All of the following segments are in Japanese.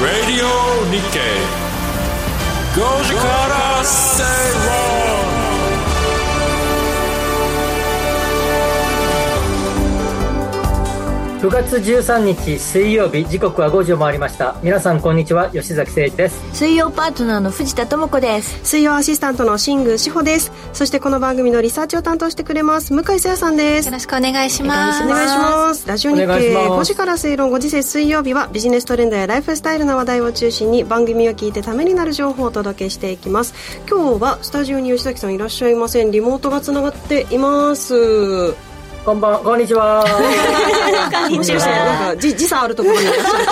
Radio Nikkei 5時から正論 9月13日水曜日時刻は5時を回りました。皆さんこんにちは。吉崎誠一です。水曜パートナーの藤田智子です。水曜アシスタントの新宮志保です。そしてこの番組のリサーチを担当してくれます向井沙耶さんです。よろしくお願いします。お願いします。ラジオ日経5時から正論5時世水曜日はビジネストレンドやライフスタイルの話題を中心に番組を聞いてためになる情報をお届けしていきます。今日はスタジオに吉崎さんいらっしゃいません。リモートがつながっていますこんばんこんにちは。こんにちは。なんか時時差あるところに。いらっしゃる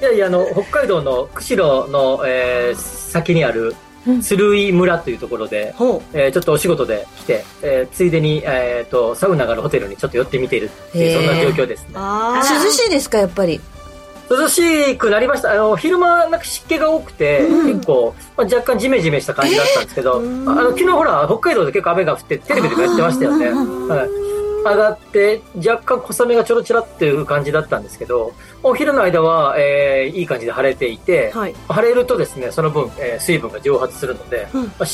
いやいやあの北海道の釧路の、えー、先にある鶴居村というところで、う。ん、えー、ちょっとお仕事で来て、えー、ついでに、えーと、サウナがあるホテルにちょっと寄ってみているっていうそんな状況ですね。涼しいですかやっぱり？涼しくなりました。あの昼間なんか湿気が多くて、うん、結構、まあ、若干ジメジメした感じだったんですけど、あの昨日ほら北海道で結構雨が降ってテレビでもやってましたよね、はい上がって、若干小雨がちょろちらっていう感じだったんですけど、お昼の間は、えー、いい感じで晴れていて、はい、晴れるとですね、その分、えー、水分が蒸発するので、うん、ま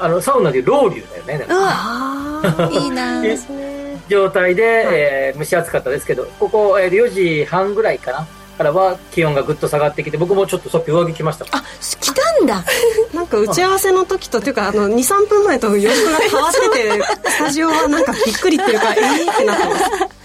あ、の、サウナでロウリュだよね。ああ、いいなですね。状態で、えー、蒸し暑かったですけど、ここ、えー、4時半ぐらいかな。からは気温がぐっと下がってきて僕もちょっとさっき上着着ましたあ来たんだ。なんか打ち合わせの時とっていうかあの23分前と洋服が変わっててスタジオはなんかびっくりっていうかええー、ってなってます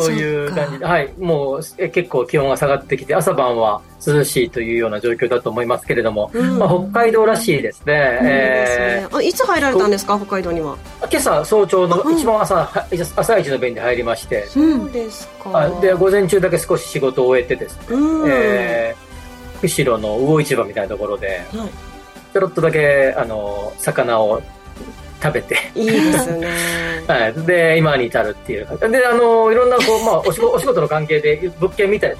そういう感じ。で、はい、もうえ結構気温が下がってきて、朝晩は涼しいというような状況だと思いますけれども、うん、まあ、北海道らしいですね。うん、えー、あいつ入られたんですか、北海道には？今朝、早朝の一番朝、朝一の便で入りまして、そうですか。で、午前中だけ少し仕事を終えてですね、うん、えー、釧路の魚市場みたいなところで、はい、ちょろっとだけ、あの、魚を食べて。いいですね。はい。で今に至るっていうであのいろんなこう、まあ、お仕 お仕事の関係で物件見たり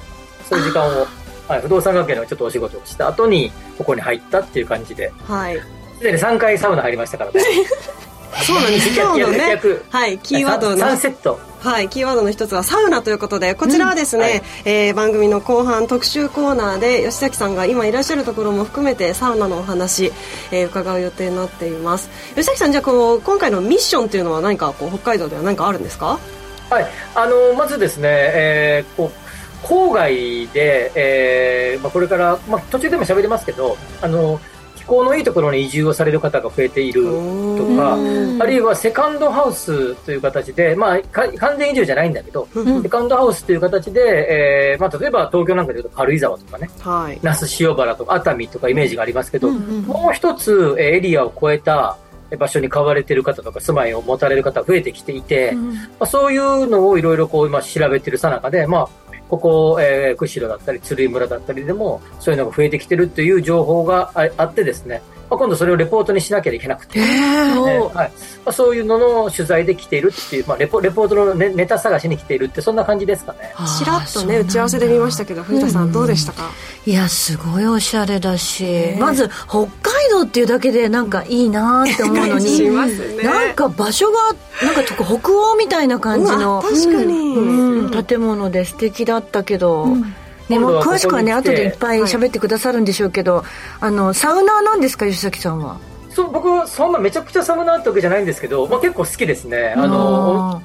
そういう時間を、はい、不動産関係のちょっとお仕事をした後にここに入ったっていう感じで。はい。すでに3回サウナ入りましたからね。そうなんです。今日のねはいキーワードの。3セットはい、キーワードの一つはサウナということでこちらはですね、うんはい、えー、番組の後半特集コーナーで吉崎さんが今いらっしゃるところも含めてサウナのお話、えー、伺う予定になっています。吉崎さんじゃあこう今回のミッションというのは何かこう北海道では何かあるんですか？はい。あのまずですね、えー、こう郊外で、えーまあ、これから、まあ、途中でも喋りますけどあの候のいいところに移住をされる方が増えているとか、あるいはセカンドハウスという形で、まあ、完全移住じゃないんだけど、セカンドハウスという形で、えーまあ、例えば東京なんかでいうと軽井沢とかね、はい、那須塩原とか熱海とかイメージがありますけど、もう一つエリアを超えた場所に買われてる方とか住まいを持たれる方が増えてきていて、まあ、そういうのをいろいろこう今調べてるさなかで、まあ、ここ、えー、釧路だったり、鶴居村だったりでも、そういうのが増えてきてるっていう情報があってですね、まあ、今度それをレポートにしなきゃいけなくて、えー、はい。まあ、そういうのの取材で来ているっていう、まあ、レポレポートのネネタ探しに来ているってそんな感じですかね。ちらっとね打ち合わせで見ましたけど藤田さんどうでしたか、いやすごいおしゃれだし、え。ー、まず北海道っていうだけでなんかいいなって思うのに、ね、なんか場所がなんか北欧みたいな感じの確かに、うん、建物で素敵だったけど、うんね、も詳しくはね後でいっぱい喋ってくださるんでしょうけど、はい、あのサウナーなんですか吉崎さんは？そう僕そんなめちゃくちゃサウナーってわけじゃないんですけど、まあ、結構好きですね。あの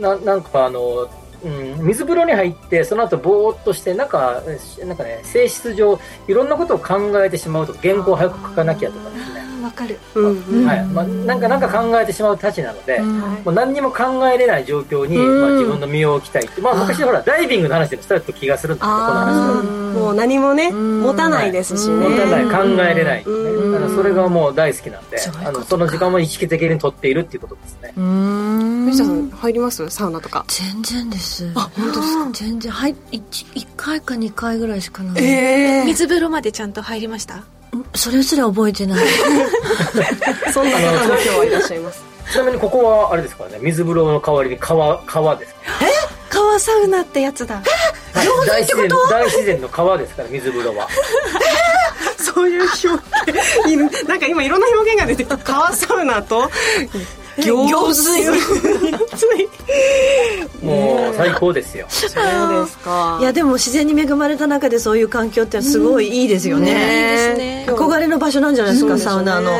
ななんかあのうん、水風呂に入ってその後ぼーっとしてなんかなんかね性質上いろんなことを考えてしまうと原稿を早く書かなきゃとかですねわかる、はい。まあ、なんかなんか考えてしまうたちなので、もう何にも考えれない状況に、まあ、自分の身を置きたいって、まあ、昔ほらダイビングの話でもしたと気がするんですけどこの話はもう何もね持たないですしね、持たない考えれない、ね、だからそれがもう大好きなんであのその時間も意識的にとっているっていうことですね。藤田さん入ります？サウナとか。全然です。あ本当ですか？全然。はい 1, 1回か2回ぐらいしかない、えー、水風呂までちゃんと入りました？それすら覚えてない。そんな方も今日はいらっしゃいます。ちなみにここはあれですからね。水風呂の代わりに川川ですえ？川サウナってやつだ。はい、大自然大自然の川ですから水風呂は。そういう表現。なんか今いろんな表現が出てきた。川サウナと行水。もう最高ですよ。そうですか。いやでも自然に恵まれた中でそういう環境ってすごいいいですよね,、ね。いいですね。憧れの場所なんじゃないですか、サウナの。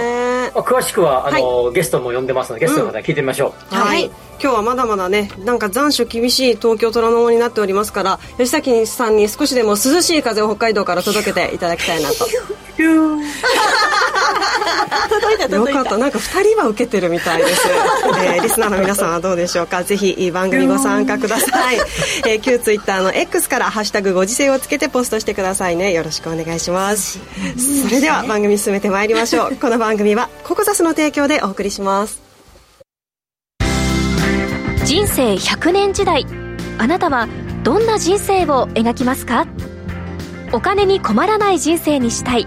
詳しくはあの、ゲストも呼んでますのでゲストの方に聞いてみましょう、はい、今日はまだまだねなんか残暑厳しい東京虎ノ門になっておりますから吉崎さんに少しでも涼しい風を北海道から届けていただきたいなと 届いたよかった。なんか2人は受けてるみたいです、えーリスナーの皆さんはどうでしょうか？ぜひ番組ご参加ください、えー、旧ツイッターの X から「ハッシュタグご時世」をつけてポストしてくださいね。よろしくお願いします。それでは番組進めてまいりましょう。この番組はココザスの提供でお送りします。人生100年時代。あなたはどんな人生を描きますか？お金に困らない人生にしたい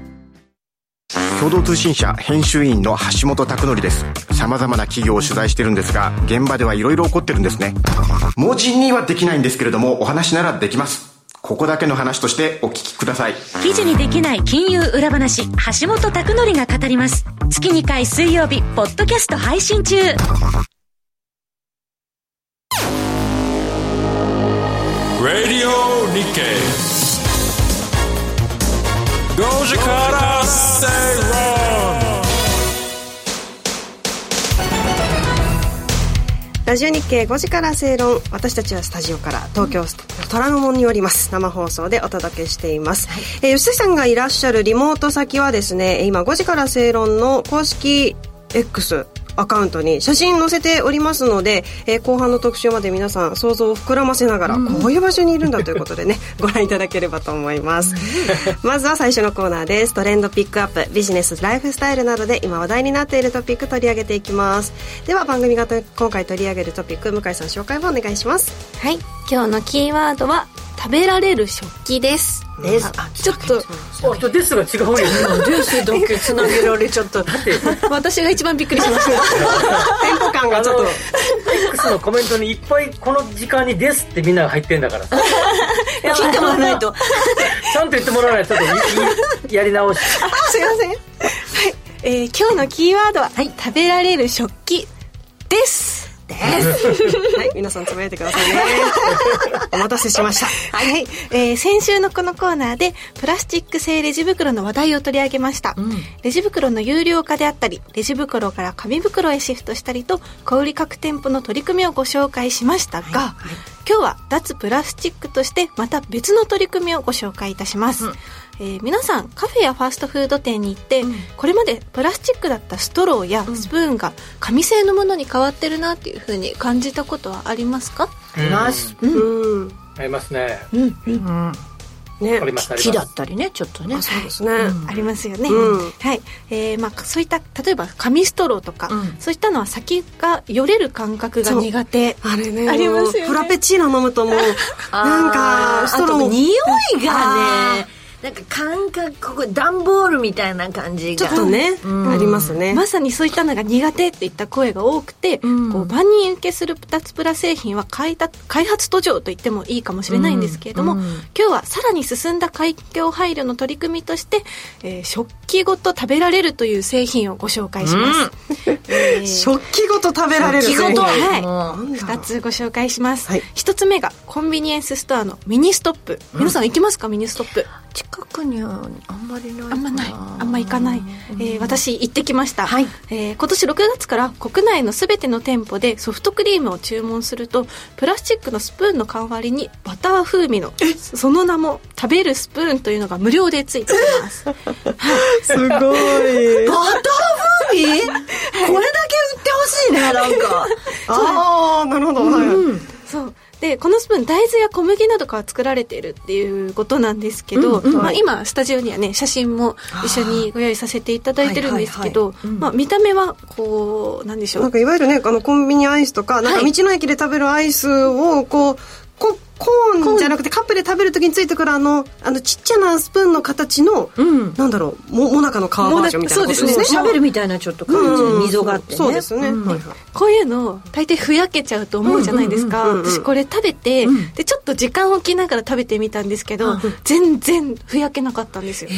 共同通信社編集員の橋本拓則です。様々な企業を取材してるんですが現場ではいろいろ起こってるんですね。文字にはできないんですけれどもお話ならできます。ここだけの話としてお聞きください。記事にできない金融裏話橋本拓則が語ります。月2回水曜日ポッドキャスト配信中。Radio Nikkei 5時から正論ラジオ日経5時から正論。私たちはスタジオから東京虎ノ門におります。生放送でお届けしています、えー吉崎さんがいらっしゃるリモート先はですね今5時から正論の公式 X アカウントに写真載せておりますので、えー後半の特集まで皆さん想像を膨らませながら、こういう場所にいるんだということでね ご覧いただければと思います。まずは最初のコーナーです。トレンドピックアップビジネスライフスタイルなどで今話題になっているトピック取り上げていきます。では番組がと今回取り上げるトピック向井さん紹介をお願いします。はい。今日のキーワードは食べられる食器です。です。あちょっと。あちょですが違うよね。ですだけつなげられちゃった私が一番びっくりしました。テンポ感がちょっと。X のコメントにいっぱいこの時間に「です」ってみんなが入ってんだからさ。聞いてもらわないと。ちゃんと言ってもらわないとちょっといいやり直し。すいません。はい、えー今日のキーワードは、食べられる食器ですはい皆さんつぶやいてくださいね。お待たせしました。はい、えー先週のこのコーナーでプラスチック製レジ袋の話題を取り上げました、レジ袋の有料化であったりレジ袋から紙袋へシフトしたりと小売各店舗の取り組みをご紹介しましたが、今日は脱プラスチックとしてまた別の取り組みをご紹介いたします、えー皆さんカフェやファーストフード店に行って、これまでプラスチックだったストローやスプーンが紙製のものに変わってるなっていうふうに感じたことはありますか？ますうん。ありますね。ね。ありますあり木だますったりねちょっとね。そうですね、ありますよね、うん。はい、えーまあ、そういった例えば紙ストローとか、うん。そういったのは先がよれる感覚が苦手。あれね。ありますよね。フラペチーノ飲むともう なんかストローも。匂いがねなんか感覚ここ段ボールみたいな感じが。ちょっとね、ありますね。まさにそういったのが苦手っていった声が多くて、うん。こう万人受けする脱プラ製品は開発開発途上と言ってもいいかもしれないんですけれども、うん。うん今日はさらに進んだ環境配慮の取り組みとして、えー食器ごと食べられるという製品をご紹介します、えー食器ごと食べられる食器ごと。はい。もう。2つご紹介します、はい。1つ目がコンビニエンスストアのミニストップ。皆さん行きますかミニストップ近くにはあんまりないかあんまない。あんま行かない、えー私行ってきました、はい。えー今年6月から国内のすべての店舗でソフトクリームを注文するとプラスチックのスプーンの代わりにバター風味のその名も食べるスプーンというのが無料でついてきます。すごい。バター風味？これだけ売ってほしいねなんか。ああなるほど、はい。そうでこのスプーン大豆や小麦などから作られているっていうことなんですけど、まあ、今スタジオにはね写真も一緒にご用意させていただいてるんですけど見た目はこうなんでしょう。なんかいわゆるねあのコンビニアイスとかなんか道の駅で食べるアイスをこうこコーンじゃなくてカップで食べるときについてくるあのあのちっちゃなスプーンの形の、うん、なんだろうももなかの皮バージョンみたいなことですね。そうですね。シャベルみたいなちょっと感じ、うん、溝があってね。そうですね、うん。はいはい、こういうの大抵ふやけちゃうと思うじゃないですか、私これ食べて、でちょっと時間を置きながら食べてみたんですけど、全然ふやけなかったんですよ。へ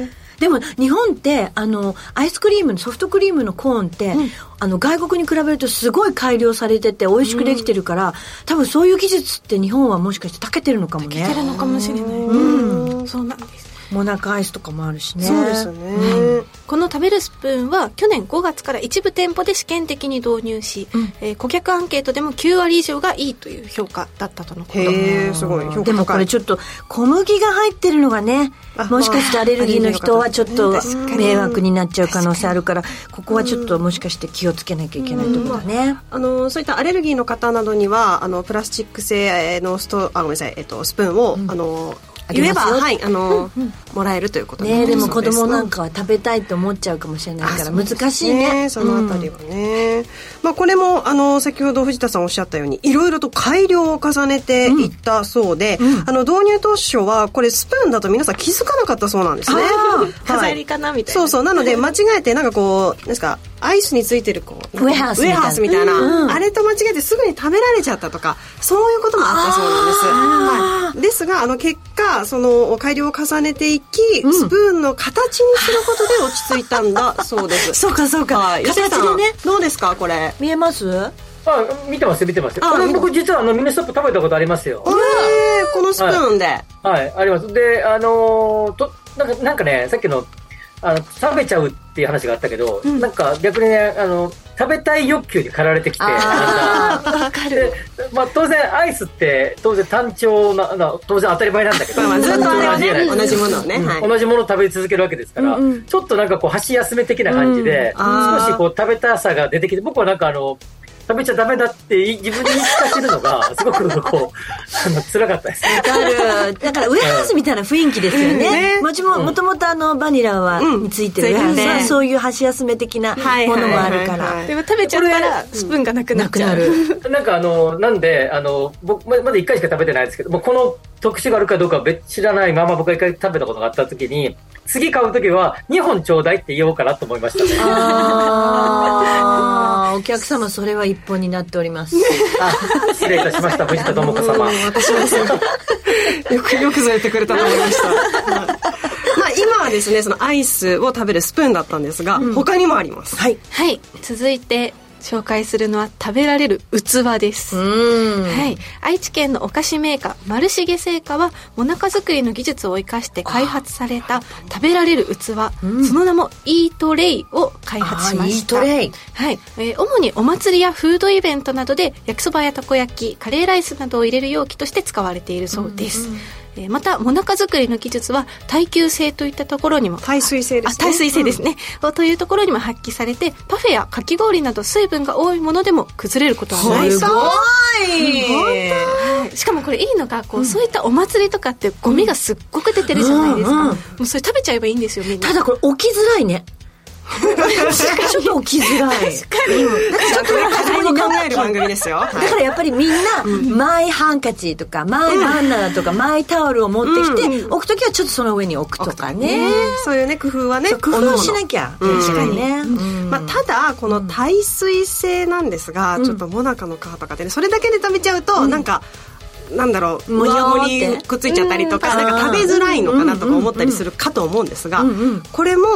えでも日本ってあのアイスクリームソフトクリームのコーンって、うん、あの外国に比べるとすごい改良されてて美味しくできてるから、うん、多分そういう技術って日本はもしかして長けてるのかもね。長けてるのかもしれない、うん、そうなんですモナカアイスとかもあるしね。そうですね、うん、この食べるスプーンは去年5月から一部店舗で試験的に導入し、うん、えー、顧客アンケートでも9割以上がいいという評価だったとのこと。へえすごい。でもこれちょっと小麦が入ってるのがねもしかしてアレルギーの人はちょっと迷惑になっちゃう可能性あるからここはちょっともしかして気をつけなきゃいけないところだね、あのそういったアレルギーの方などにはあのプラスチック製のストあごめんなさい、えっと、スプーンを、あの言えばはいあの、うんうん、もらえるということねでも子供なんかは食べたいと思っちゃうかもしれないから難しいね。そのあたりはね、うん、まあこれもあの先ほど藤田さんおっしゃったようにいろいろと改良を重ねていったそうで、うん、あの導入当初はこれスプーンだと皆さん気づかなかったそうなんですね。飾りかなみたいな。そうそう。なので間違えてなんかこうですかアイスについてるこうウェハースみたいな、うん、あれと間違えてすぐに食べられちゃったとかそういうこともあったそうなんです、はい、ですがあの結果その改良を重ねていき、うん、スプーンの形にすることで落ち着いたんだ。そうです。そうかそうか、はい、形でねどうですかこれ？見えます？あ見てます見てますこれ僕実はあのミネストップ食べたことありますよ。ええこのスプーンで、はい、はい、あります。であのー、となんかなんかねさっきのあの食べちゃうっていう話があったけど、うん、なんか逆にねあの食べたい欲求に駆られてきてあわかる。まあ、当然アイスって当然単調なな当然当たり前なんだけど、まあ、ずっと同じ,、ね、同じものをね、うん。同じものを食べ続けるわけですから、うんうん、ちょっとなんかこう箸休め的な感じで、少しこう食べたさが出てきて僕はなんかあの食べちゃダメだって自分に言い聞かせるのが、すごくこう、あの、辛かったです。わかる。だから、ウェハースみたいな雰囲気ですよね。もちも、もともとあの、バニラは、についてるウェハースは、そういう箸休め的なものもあるから。でも食べちゃったら、スプーンがなくなっちゃう。なんかあの、なんで、あの、僕、まだ一回しか食べてないですけど、もうこの特殊があるかどうか知らないまま僕が一回食べたことがあった時に、次買う時は2本ちょうだいって言おうかなと思いました、ね、あ あお客様それは一本になっております。あ失礼いたしました藤田智子様。私も よくよくぞやってくれたと思いました。まあ今はですねそのアイスを食べるスプーンだったんですが、うん、他にもあります。はい、はい、続いて紹介するのは食べられる器です。はい。愛知県のお菓子メーカー、丸重製菓は、もなか作りの技術を生かして開発された食べられる器、その名もイートレイを開発しました。はい。えー、主にお祭りやフードイベントなどで、焼きそばやたこ焼き、カレーライスなどを入れる容器として使われているそうです。うんうんえー、また、もなか作りの技術は耐久性といったところにも耐水性ですね。耐水性ですね、うん、というところにも発揮されて、パフェやかき氷など水分が多いものでも崩れることはない。そう。すごい。しかもこれいいのがこう、うん、そういったお祭りとかってゴミがすっごく出てるじゃないですか、うん。うん、もうそれ食べちゃえばいいんですよみんな。ただこれ置きづらいねちょっと起きづらい。確かに。ちょっと飾りに考える番組ですよ。だからやっぱりみんな、マイハンカチとか、マイバンナナとか、マイタオルを持ってきて、置くときはちょっとその上に置くとかね。そういうね、工夫はね。工夫しなきゃ。確かにね。まあ、ただ、この耐水性なんですが、ちょっとモナカの皮とかってね、それだけで食べちゃうと、なんか、なんだろうもににくっついちゃったりとか,、なんか食べづらいのかなとか思ったりするかと思うんですが、これも、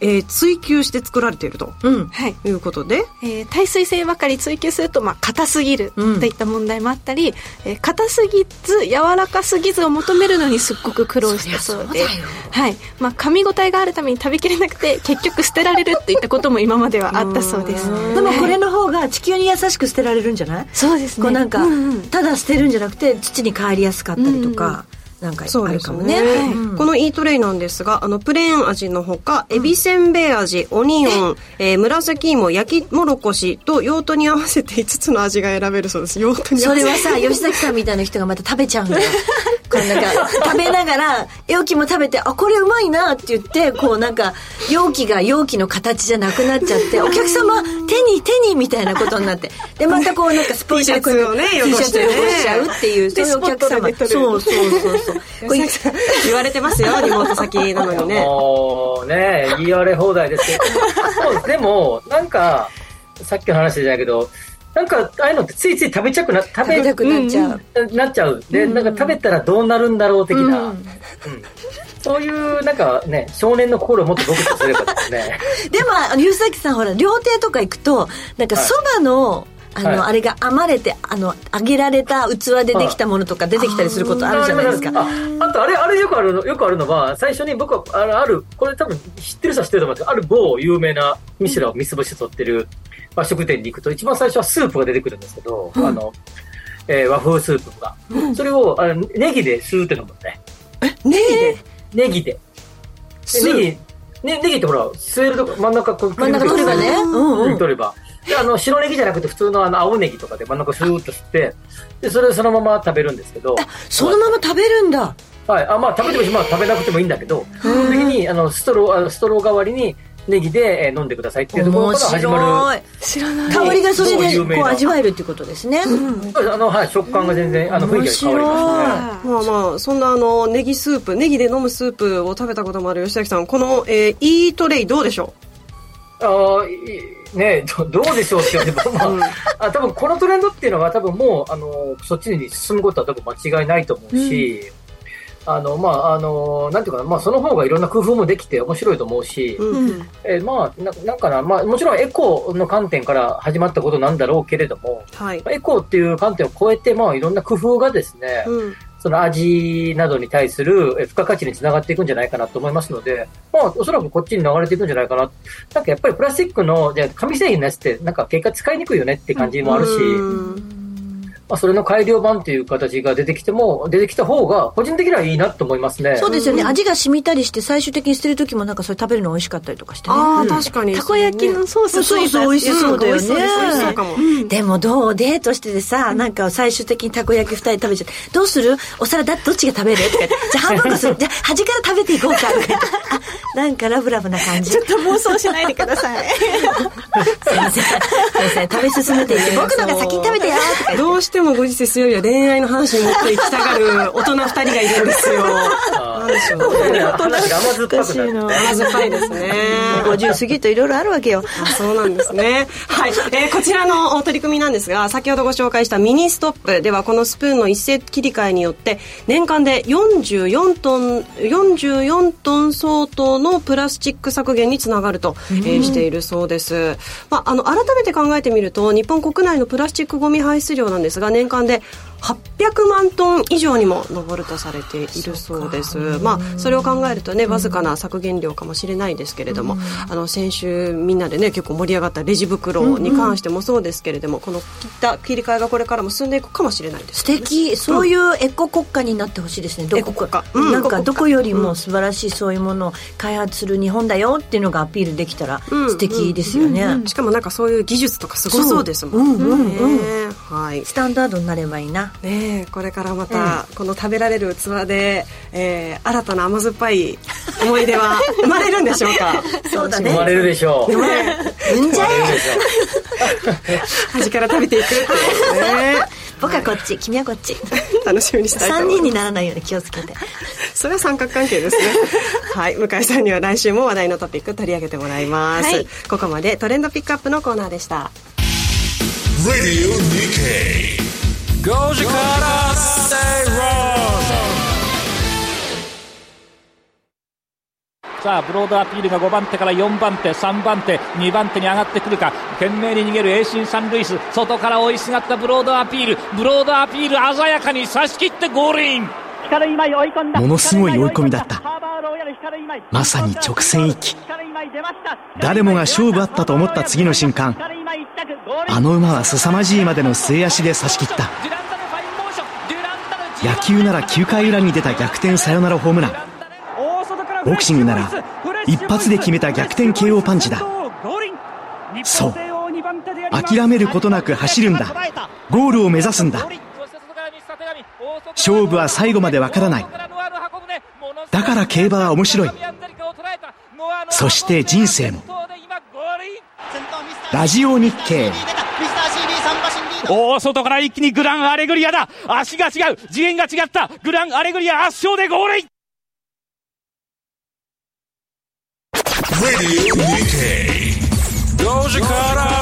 えー、追求して作られていると、はい、い。うことで、えー、耐水性ばかり追求すると、まあ、硬すぎるといった問題もあったり、えー、硬すぎず柔らかすぎずを求めるのにすっごく苦労したそうで。はい。まあ、噛み応えがあるために食べきれなくて結局捨てられるといったことも今まではあったそうです。でもこれの方が地球に優しく捨てられるんじゃない？そうですね。こうなんか、ただ捨てるんじゃなくて土に帰りやすかったりとか、なんかそうですあるかもね。ね、うん。このイートレイなんですがあのプレーン味のほかエビせんべい味オニオン、えー紫芋焼きもろこしと用途に合わせて5つの味が選べるそうです。用途に合わせて。それはさ 吉崎さんみたいな人がまた食べちゃうんだよ。こうなんか食べながら容器も食べてあこれうまいなって言ってこうなんか容器が容器の形じゃなくなっちゃって お客様手に手にみたいなことになって。でまたこうなんかスポンジでこうやって T シャツをね T シャツを汚しちゃうっていうそういうお客様。そうそうそうそう言われてますよ リモート先なのにね。もうね、言われ放題ですけど、そうでも、なんか、さっきの話じゃないけど、なんか、ああいうのってついつい食べちゃくな、食べ食べたくなっちゃう、なっちゃう。で、なんか食べたらどうなるんだろう的な、うん。うん。そういう、なんかね、少年の心をもっと僕とすればですね、でもあの吉崎さんほら料亭とか行くとなんかはい。そばの、あの、はい。あれが余れてあの揚げられた器でできたものとか出てきたりすることあるじゃないですか。ああとあれ、あれよくあるの、よくあるのは、最初に僕は、あのある、これ多分知ってる人は知ってると思うんですけど、ある某有名なミシュランを三つ星取ってる和食店に行くと、一番最初はスープが出てくるんですけど、あの、えー和風スープが。それを、あのネギでスーって飲むのね。ね。えネギで？で。スーネギ、ね、ネギってほら、吸えるとこ、真ん中こう、真ん中取ればね。うん。うん取れば。で、あの、白ネギじゃなくて普通のあの、青ネギとかで真ん中スーッと吸って、で、それをそのまま食べるんですけど、そのまま食べるんだ。はい、あまあ食べてもいいし、まあ食べなくてもいいんだけど、基本的にあのストローあのストロー代わりにネギで、えー飲んでくださいっていうところ面から始ま白い知らない。香りがそれでこう味わえるっていうことですね、る。あのはい。食感が全然あの雰囲気が変わりますね。まあまあそんなあのネギスープネギで飲むスープを食べたこともある吉崎さん。この、えー、イートレイどうでしょあねどどうでしょうって言われても、まあ、あ多分このトレンドっていうのは多分もうあのそっちに進むことは多分間違いないと思うし。あのまああのなんていうかなまあその方がいろんな工夫もできて面白いと思うし、う、うん。えーまあななんかなまあもちろんエコの観点から始まったことなんだろうけれども、はい、エコーっていう観点を超えて、まあ、いろんな工夫がですね、うんその味などに対する付加価値につながっていくんじゃないかなと思いますので、まあ、おそらくこっちに流れていくんじゃないかな。なんかやっぱりプラスチックの、じゃ紙製品のやつって、なんか結果使いにくいよねって感じもあるし、うんまあ、それの改良版という形が出てきても、出てきた方が、個人的にはいいなと思いますね。そうですよね、味が染みたりして最終的に捨てる時もなんかそれ食べるの美味しかったりとかしてね。ああ、うん。確かに。たこ焼きのソースそうそう美味しそうだよね。美味しそうです美味しそうかも、でもどうデートしててさ、なんか最終的にたこ焼き二人食べちゃって、どうする？お皿だどっちが食べる？とかじゃあ半分こする。じゃあ 端から食べていこうか。なんかラブラブな感じ。ちょっと妄想しないでください。すいません。すいません。食べ進めていって、僕のが先に食べてよ。どうしてもご時世水曜日は恋愛の話に持っていきたがる大人二人がいるんですよ あーね話が甘酸っぱくなるね。甘酸っぱいですね50過ぎるといろいろあるわけよ。あそうなんですね。はい、えーこちらのお取り組みなんですが、先ほどご紹介したミニストップでは、このスプーンの一斉切り替えによって、年間で44トン、44トン相当のプラスチック削減につながると、えーしているそうです。まあ、あの、改めて考えてみると、日本国内のプラスチックゴミ排出量なんですが、年間で800万トン以上にも上るとされているそうです。まあ、それを考えるとね、わずかな削減量かもしれないですけれども、あの、先週みんなでね、結構盛り上がったレジ袋に関してもそうですけれども、この切った切り替えがこれからも進んでいくかもしれないです、素敵。そういうエコ国家になってほしいですね。どこか、うん。なんかどこよりも素晴らしいそういうものを開発する日本だよっていうのがアピールできたらうん。素敵ですよね、しかもなんかそういう技術とかすごそうですもんそううんうんうん。ねはい。スタンダードになればいいなねえこれからまたこの食べられる器で、えー新たな甘酸っぱい思い出は生まれるんでしょうか？そうだ生まれるでしょう。生まれうんじゃえ。端から食べていくってね僕はこっち君はこっち。楽しみにしたいと3思います人にならないように気をつけて。それは三角関係ですね。はい。向井さんには来週も話題のトピック取り上げてもらいます、はい。ここまでトレンドピックアップのコーナーでした5時からステイローさあブロードアピールが5番手から4番手3番手2番手に上がってくるか。懸命に逃げるエイシンサンルイス。外から追いすがったブロードアピール。ブロードアピール鮮やかに差し切ってゴールイン。ものすごい追い込みだった。まさに直線一気誰もが勝負あったと思った次の瞬間あの馬は凄まじいまでの末足で差し切った。野球なら9回裏に出た逆転サヨナラホームラン。ボクシングなら一発で決めた逆転 KO パンチだ。そう。諦めることなく走るんだ。ゴールを目指すんだ勝負は最後までわからない。だから競馬は面白い。そして人生も。ラジオ日経。大外から一気にグランアレグリアだ。足が違う。次元が違った。グランアレグリア圧勝でゴールイン。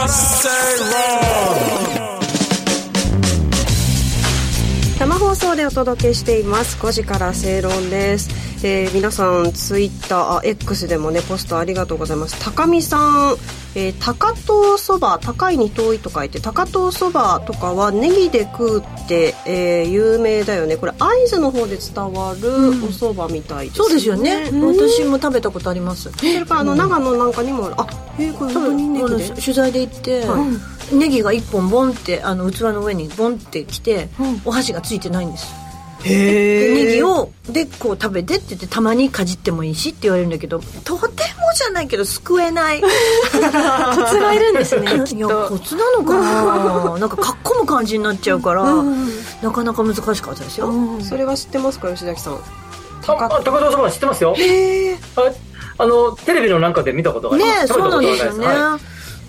Say wrong. 生放送でお届けしています。5時から正論です、えー皆さんツイッター X でもねポストありがとうございます。高見さん、えー高遠そば高いに遠いと書いて高遠そばとかはネギで食うって、えー有名だよね。これ会津の方で伝わるお蕎麦みたいです、そうですよね、うん。私も食べたことあります。それからあの長野なんかにもあえー、これ本当にネギで？取材で行って、ネギが1本ボンってあの器の上にボンってきて、お箸がついてないんですでネギをでこう食べてって言ってたまにかじってもいいしって言われるんだけどとてもじゃないけど救えない。コツがいるんですね。いやコツなのかな？なんかかっこむ感じになっちゃうから、なかなか難しかったですよ、それは知ってますか吉崎さん？ああ高田様知ってますよ。へえああのテレビのなんかで見たことがありねます。そうなんですよね、はない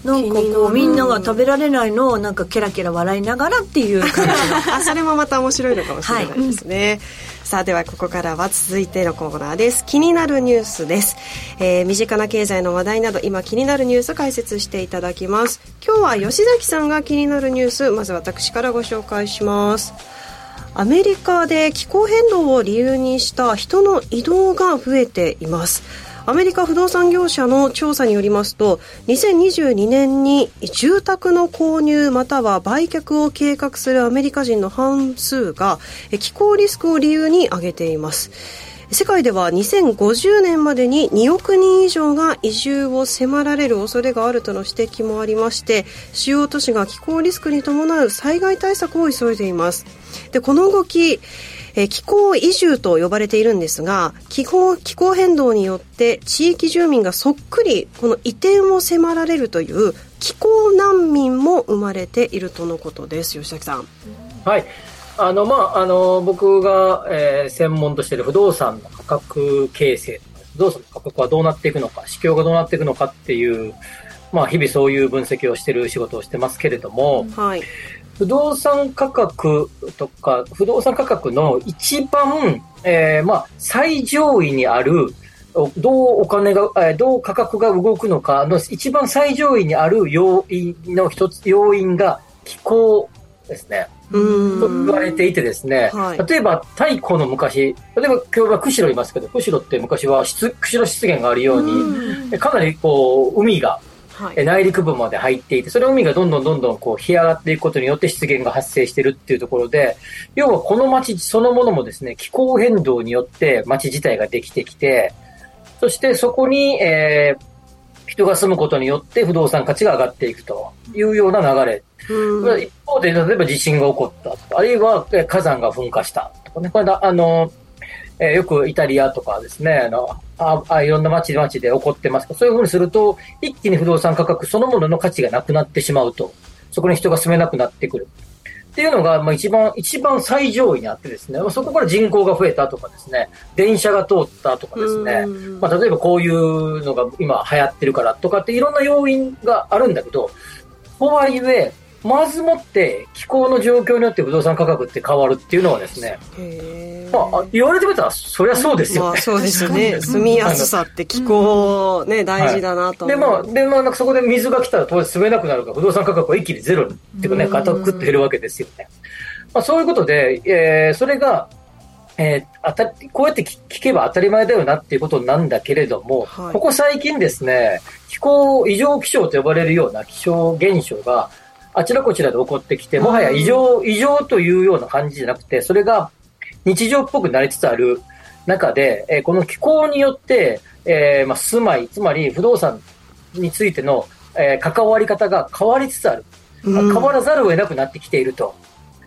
なんかこうみんなが食べられないのをなんかケラケラ笑いながらっていう感じ あそれもまた面白いのかもしれないですね、さあではここからは続いてのコーナーです。気になるニュースです、えー身近な経済の話題など今気になるニュース解説していただきます。今日は吉崎さんが気になるニュース。まず私からご紹介します。アメリカで気候変動を理由にした人の移動が増えていますアメリカ不動産業者の調査によりますと2022年に住宅の購入または売却を計画するアメリカ人の半数が気候リスクを理由に挙げています。世界では2050年までに2億人以上が移住を迫られる恐れがあるとの指摘もありまして主要都市が気候リスクに伴う災害対策を急いでいます。でこの動きえー気候移住と呼ばれているんですが気候気候変動によって地域住民がそっくりこの移転を迫られるという気候難民も生まれているとのことです。吉崎さん。はい。あの、まあ、あの、僕が、えー専門としている不動産の価格形成、不動産の価格はどうなっていくのか、市況がどうなっていくのかっていう、まあ、日々そういう分析をしている仕事をしてますけれども、はい不動産価格とか、不動産価格の一番、えーまあ、最上位にある、おどうお金が、えーどう価格が動くのかの一番最上位にある要因の一つ、要因が気候ですね。と言われていてですね、はい。例えば太古の昔、例えば今日は釧路いますけど、釧路って昔は湿釧路湿原があるように、かなりこう海がはい。え内陸部まで入っていて、それ海がどんどんどんどんこう干上がっていくことによって湿原が発生しているっていうところで、要はこの町そのものもですね、気候変動によって町自体ができてきて、そしてそこに、えー人が住むことによって不動産価値が上がっていくというような流れ。一方で、例えば地震が起こったとか、あるいはえー火山が噴火したとかね、これだ、あの、えーよくイタリアとかですね、あの、ああいろんな街々で起こってますそういうふうにすると、一気に不動産価格そのものの価値がなくなってしまうと、そこに人が住めなくなってくる。っていうのが、まあ一番、一番最上位にあってですね、まあそこから人口が増えたとかですね、電車が通ったとかですね、まあ例えばこういうのが今流行ってるからとかっていろんな要因があるんだけど、とはいえ、まずもって気候の状況によって不動産価格って変わるっていうのはですね、まあ、言われてみたらそりゃそうですよ。ね。まあそうです ね。住みやすさって気候ね大事だなと思う。で、まあ、で、まあ、なんかそこで水が来たら当然住めなくなるから、不動産価格は一気にゼロに、っていうかね、ガタックッと減るわけですよね。まあ、そういうことで、えーそれが、えーあたこうやって聞聞けば当たり前だよなっていうことなんだけれども、ここ最近ですね、気候異常気象と呼ばれるような気象現象があちらこちらで起こってきて、もはや異常、異常というような感じじゃなくて、それが日常っぽくなりつつある中で、えーこの気候によって、えーまあ、住まい、つまり不動産についての、えー関わり方が変わりつつある。まあ変わらざるを得なくなってきていると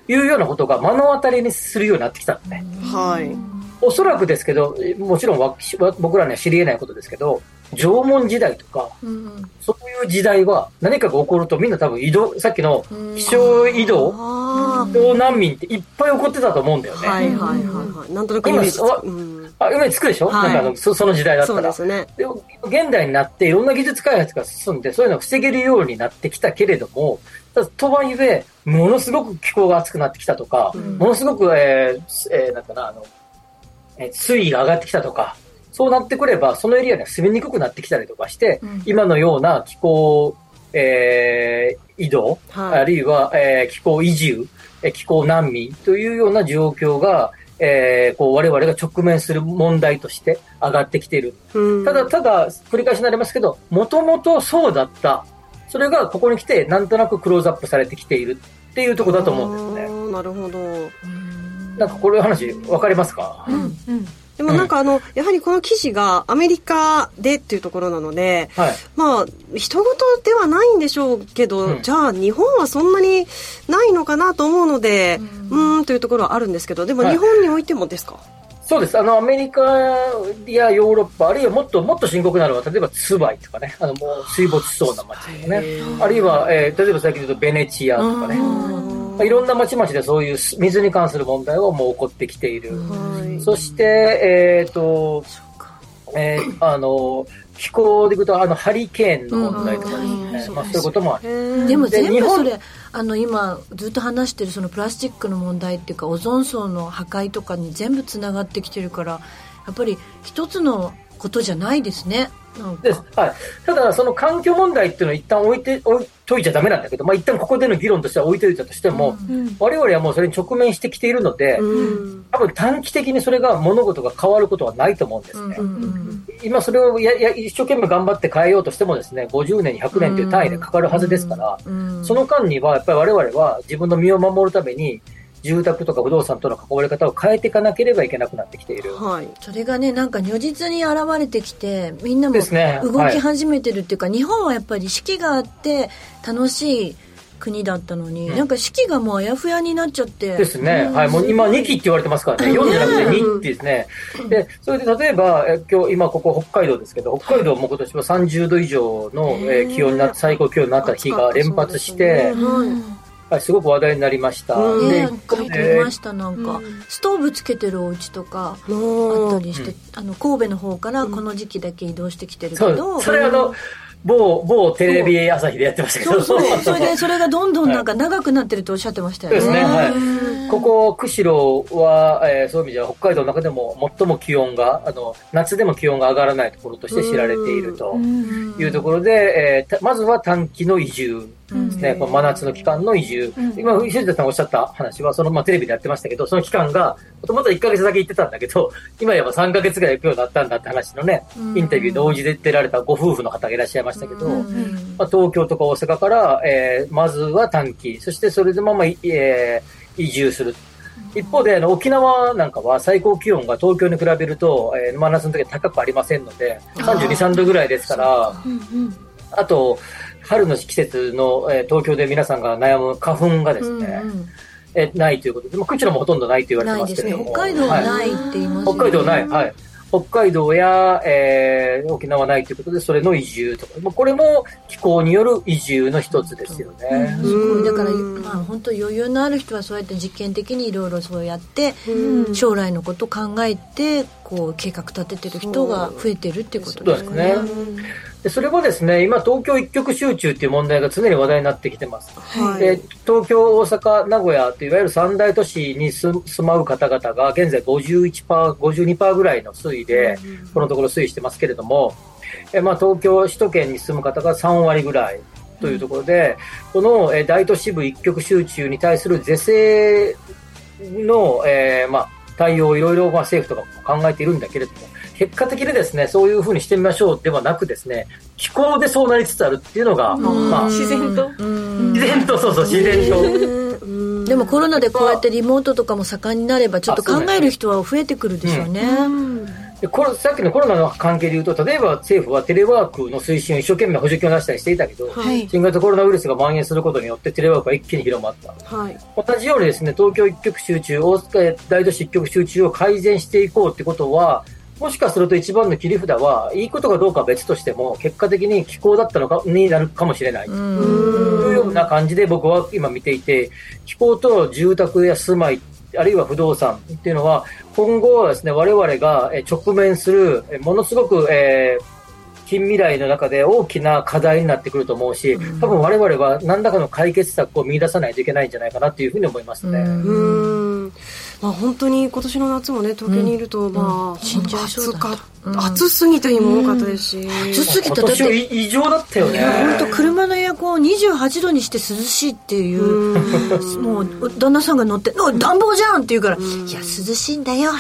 いうようなことが目の当たりにするようになってきたのね。はい。おそらくですけど、もちろんわ僕らには知り得ないことですけど、縄文時代とか、うんそういう時代は何かが起こるとみんな多分移動、さっきの気象移動、あ移動難民っていっぱい起こってたと思うんだよあ。ね。はいはいはいはい。なんとなくイメージつく。今うん。あ、つくでしょ、はいなんかあのそその時代だったら。そうですね。で現代になっていろんな技術開発が進んで、そういうのを防げるようになってきたけれども、ただとはいえ、ものすごく気候が熱くなってきたとか、ものすごく、えーえーなんかな、あの、えー水位が上がってきたとか、そうなってくれば、そのエリアには住みにくくなってきたりとかして、今のような気候、えー移動、はいあるいは、えー気候移住、えー気候難民というような状況が、えーこう我々が直面する問題として上がってきている。うんただ、ただ、繰り返しになりますけど、もともとそうだった。それがここに来て、なんとなくクローズアップされてきているっていうところだと思うんですね。なるほど。なんかこれ話、わかりますか、でもなんかあの、やはりこの記事がアメリカでっていうところなので、はい。まあ、人事ではないんでしょうけど、うんじゃあ日本はそんなにないのかなと思うので、うーん、というところはあるんですけど、でもはい日本においてもですか、そうです。あの、アメリカやヨーロッパ、あるいはもっともっと深刻なのは、例えばツバイとかね、あの、もう水没しそうな街とかね。あるいは、えー例えば最近で言うとベネチアとかね。まあいろんな町々でそういう水に関する問題はもう起こってきている。はいそして、えっ、と、えーあの、気候でいくと、あの、ハリケーンの問題とかですね。まあ、そういうこともある。でも全部それあの今ずっと話してるそのプラスチックの問題っていうかオゾン層の破壊とかに全部つながってきてるからやっぱり一つのことじゃないですねです。はい。ただ、その環境問題っていうのを一旦置いて、置いといちゃダメなんだけど、まあ一旦ここでの議論としては置いといたとしても、我々はもうそれに直面してきているので、多分短期的にそれが物事が変わることはないと思うんですね。今それをやや一生懸命頑張って変えようとしてもですね、50年、100年という単位でかかるはずですから、その間にはやっぱり我々は自分の身を守るために、住宅とか不動産との関わり方を変えていかなければいけなくなってきている。はい。それがねなんか如実に現れてきてみんなも動き始めてるっていうか、日本はやっぱり四季があって楽しい国だったのに、なんか四季がもうあやふやになっちゃってですね。はい。もう今2期って言われてますからね。4じゃなくて2ってですね。で、それで例えば、え今日、今ここ北海道ですけど、北海道も今年は30度以上の、えー気温にな最高気温になった日が連発して、はい、すごく話題になりました。ねで書いてましたなんか、ストーブつけてるお家とかあった。りして、あの神戸の方からこの時期だけ移動してきてるけそうど、それあの、某、某テレビ朝日でやってましたけど、そう。そうそ れでそれがどんどんなんか長くなってるとおっしゃってましたよね。そうですね、はい。ここ、釧路は、えーそういう意味では北海道の中でも最も気温が、あの、夏でも気温が上がらないところとして知られているというところで、えーたまずは短期の移住ですね、この真夏の期間の移住。今、藤田さんがおっしゃった話は、その、まあ、テレビでやってましたけど、その期間が、もともと1ヶ月だけ行ってたんだけど、今やば3ヶ月ぐらい行くようになったんだって話のね、インタビュー同時で出られたご夫婦の方がいらっしゃいましたけど、まあ、東京とか大阪から、えーまずは短期、そしてそれでまま、えー移住する。一方で、あの、沖縄なんかは最高気温が東京に比べると、えー真夏の時は高くありませんので、32、3度ぐらいですから、あと、春の季節の、えー東京で皆さんが悩む花粉がですね、えーないということで、まあ、釧路もほとんどないと言われてますけれども。北海道はないって言いますよね。北海道ない、はい。北海道や、えー沖縄ないということで、それの移住とか、まあ、これも気候による移住の一つですよね。すごいだからまあ本当余裕のある人はそうやって実験的にいろいろそうやって将来のこと考えてこう計画立ててる人が増えてるっていうことですかね。でそれもですね、今、東京一極集中っていう問題が常に話題になってきてます。はい。で東京、大阪、名古屋といわゆる三大都市に住住まう方々が現在51%、52%ぐらいの推移で、このところ推移してますけれども、えまあ、東京、首都圏に住む方が3割ぐらいというところで、このえ大都市部一極集中に対する是正の、えーまあ、対応をいろいろまあ政府とかも考えているんだけれども、結果的にですね、そういうふうにしてみましょうではなくですね、気候でそうなりつつあるっていうのが、まあ、自然と？自然と、そうそう、自然と。でもコロナでこうやってリモートとかも盛んになればちょっと考える人は増えてくるでしょうね、ででこれさっきのコロナの関係でいうと、例えば政府はテレワークの推進を一生懸命補助金を出したりしていたけど、はい、新型コロナウイルスが蔓延することによってテレワークが一気に広まった。はい、同じようにですね、東京一極集中、大阪大都市一極集中を改善していこうってことは、もしかすると一番の切り札は、いいことかどうかは別としても、結果的に気候だったのかになるかもしれない。というような感じで僕は今見ていて、気候と住宅や住まい、あるいは不動産っていうのは、今後はですね、我々が直面する、ものすごく、えー近未来の中で大きな課題になってくると思うし、多分我々は何らかの解決策を見出さないといけないんじゃないかなというふうに思いますね。うんまあ、本当に今年の夏もね東京にいると、まあ、死んじゃいそうだ。か暑すぎた日も多かったですし、暑すぎただって異常だったよね。本当車のエアコンを28度にして涼しいっていうもう旦那さんが乗って「暖房じゃん!」って言うから「いや涼しいんだよ」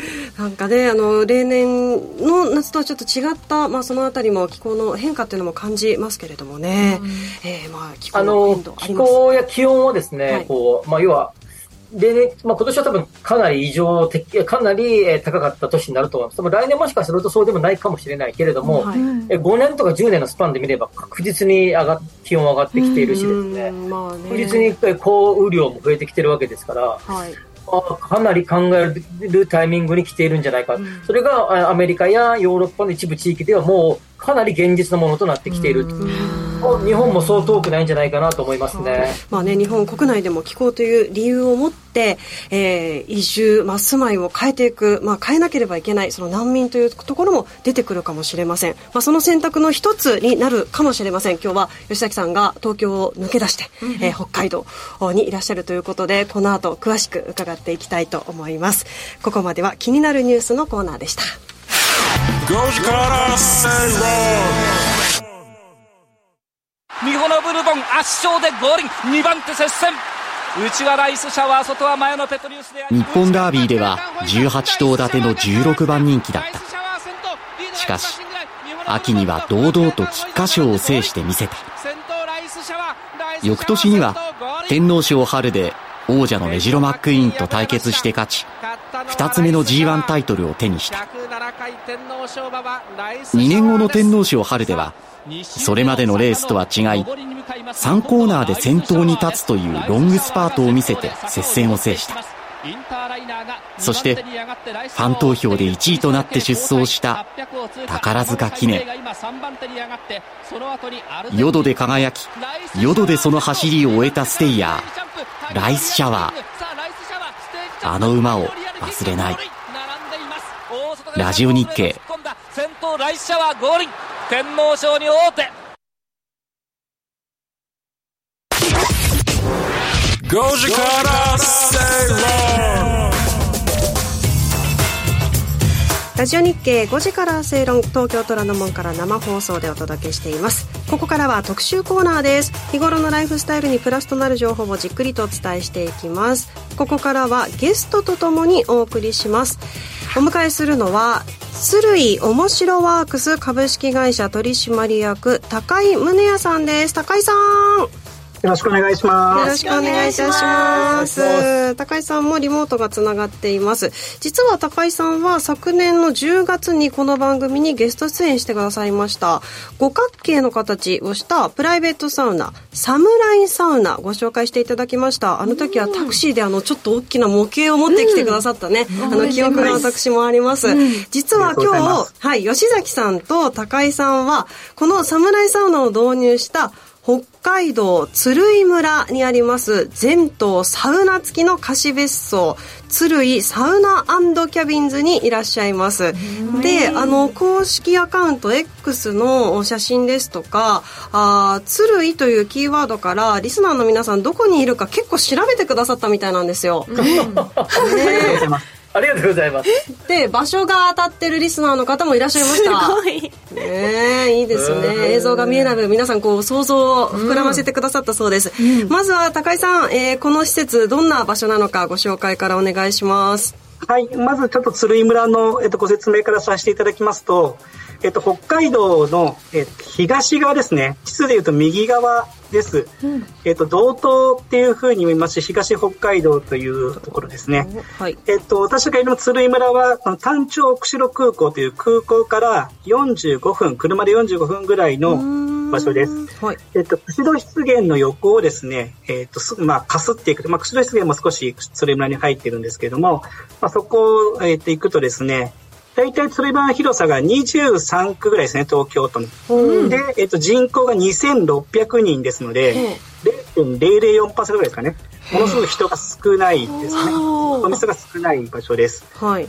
なんかねあの例年の夏とはちょっと違った、まあ、そのあたりも気候の変化っていうのも感じますけれどもね、えー、まあ気候の変動あります気候や気温はですね、はい、こうまあ、要はで、ね、まあ、今年は多分かなり異常的、かなり、え高かった年になると思います。来年もしかするとそうでもないかもしれないけれども、はい、え5年とか10年のスパンで見れば確実に上が気温上がってきているしですね、まあ、ね。確実に降雨量も増えてきてるわけですから、はい。かなり考えるタイミングに来ているんじゃないか、うん、それがアメリカやヨーロッパの一部地域ではもうかなり現実のものとなってきている。日本もそう遠くないんじゃないかなと思いますね。まあね、日本国内でも気候という理由を持って、えー、移住、まあ、住まいを変えていく、まあ、変えなければいけない、その難民というところも出てくるかもしれません。まあ、その選択の一つになるかもしれません。今日は吉崎さんが東京を抜け出して、うん、えー、北海道にいらっしゃるということで、この後詳しく伺っていきたいと思います。ここまでは気になるニュースのコーナーでした。5時からミホノブルボン圧勝でゴール2番手接戦。内はライスシャワー外は前のペトリウスで日本ダービーでは18頭立ての16番人気だった。しかし秋には堂々と菊花賞を制してみせた。翌年には天皇賞春で王者のメジロ・マックイーンと対決して勝ち2つ目の G1 タイトルを手にした2年後の天皇賞春ではそれまでのレースとは違い3コーナーで先頭に立つというロングスパートを見せて接戦を制した。そしてファン投票で1位となって出走した宝塚記念。淀で輝き淀でその走りを終えたステイヤーライスシャワー。あの馬を忘れない。ラジオ日経。先頭ライスシャワー合輪天皇賞に王手。5時から正論ラジオ日経5時から正論東京虎ノ門から生放送でお届けしています。ここからは特集コーナーです。日頃のライフスタイルにプラスとなる情報をじっくりとお伝えしていきます。ここからはゲストとともにお送りしますお迎えするのは鶴井おもしろワークス株式会社取締役高井宗也さんです。高井さん。よろしくお願いします。よろしくお願いいたします。高井さんもリモートがつながっています。実は高井さんは昨年の10月にこの番組にゲスト出演してくださいました。五角形の形をしたプライベートサウナ、サムライサウナご紹介していただきました。あの時はタクシーであのちょっと大きな模型を持ってきてくださったね。うん、あの記憶が私もあります。うん、実は今日、はい、吉崎さんと高井さんはこのサムライサウナを導入した北海道鶴居村にあります全棟サウナ付きの貸別荘鶴居サウナキャビンズにいらっしゃいます。であの公式アカウント X の写真ですとかあ鶴居というキーワードからリスナーの皆さんどこにいるか結構調べてくださったみたいなんですよ、ねありがとうございます。で、場所が当たってるリスナーの方もいらっしゃいました。すごい。ねいいですね。映像が見えない分、皆さんこう想像を膨らませてくださったそうです。うん、まずは高井さん、えー、この施設どんな場所なのかご紹介からお願いします。はい、まずちょっと鶴居村の、えっと、ご説明からさせていただきますと、えっと、北海道の、えっと、東側ですね。地図でいうと右側です。うん、えっと、道東っていうふうに見ますし、東北海道というところですね。はい。えっと、私がいる鶴居村は、単調釧路空港という空港から45分、車で45分ぐらいの場所です。はい。えっと、釧路湿原の横をですね、えっと、すまあ、かすっていく。まあ、釧路湿原も少し鶴居村に入ってるんですけれども、まあ、そこを、えっと、行くとですね、大体鶴居村の広さが23区ぐらいですね、東京都の。うん、で、えっと、人口が2600人ですので、0.004%ぐらいですかね。ものすごく人が少ないですね。お店が少ない場所です。はい。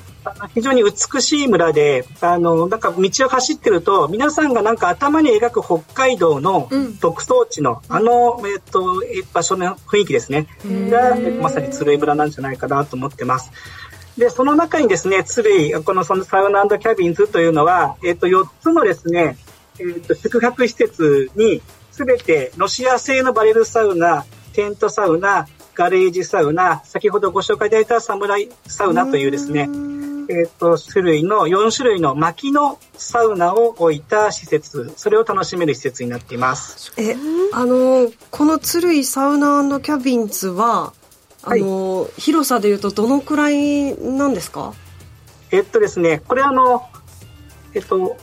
非常に美しい村で、あの、なんか道を走ってると、皆さんがなんか頭に描く北海道の特捜地の、うん、あの、えっと、場所の雰囲気ですね。が、まさに鶴居村なんじゃないかなと思ってます。で、その中にですね、鶴居、このそのサウナキャビンズというのは、えっ、と、4つのですね、えっ、と、宿泊施設に、すべてロシア製のバレルサウナ、テントサウナ、ガレージサウナ、先ほどご紹介いただいたサムライサウナというですね、えっ、と、種類の、4種類の薪のサウナを置いた施設、それを楽しめる施設になっています。え、あの、この鶴居サウナキャビンズは、あの、はい、広さでいうとどのくらいなんですか？えっとですね、これあの、えっと、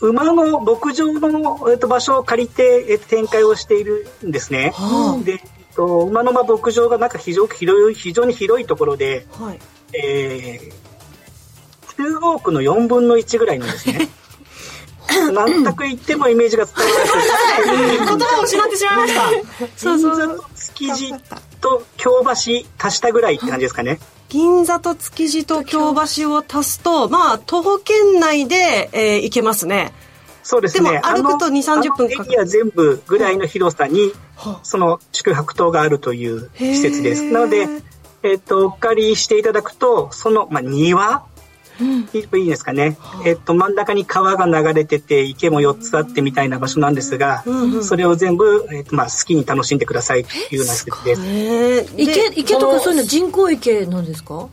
馬の牧場の、えっと、場所を借りて、えっと、展開をしているんですね。はあ、で、えっと、馬の間牧場がなんか非常広い非常に広いところで、はい、えー、中央区の4分の1ぐらいなんですね。何択言ってもイメージが伝わらない 言葉を失ってしまいました。そうそう。築地と京橋足したぐらいって感じですかね。銀座と築地と京橋を足すと、まあ、徒歩圏内で、えー、行けますね。そうですね。でも歩くと2、30分かかる。エリア全部ぐらいの広さに、その宿泊棟があるという施設です。なので、えっ、ー、と、お借りしていただくと、その、まあ、庭いいですかね、えっと、真ん中に川が流れてて池も4つあってみたいな場所なんですが、それを全部、えっとまあ、好きに楽しんでくださいというような施設です。池池とかそういうの人工池なんですか？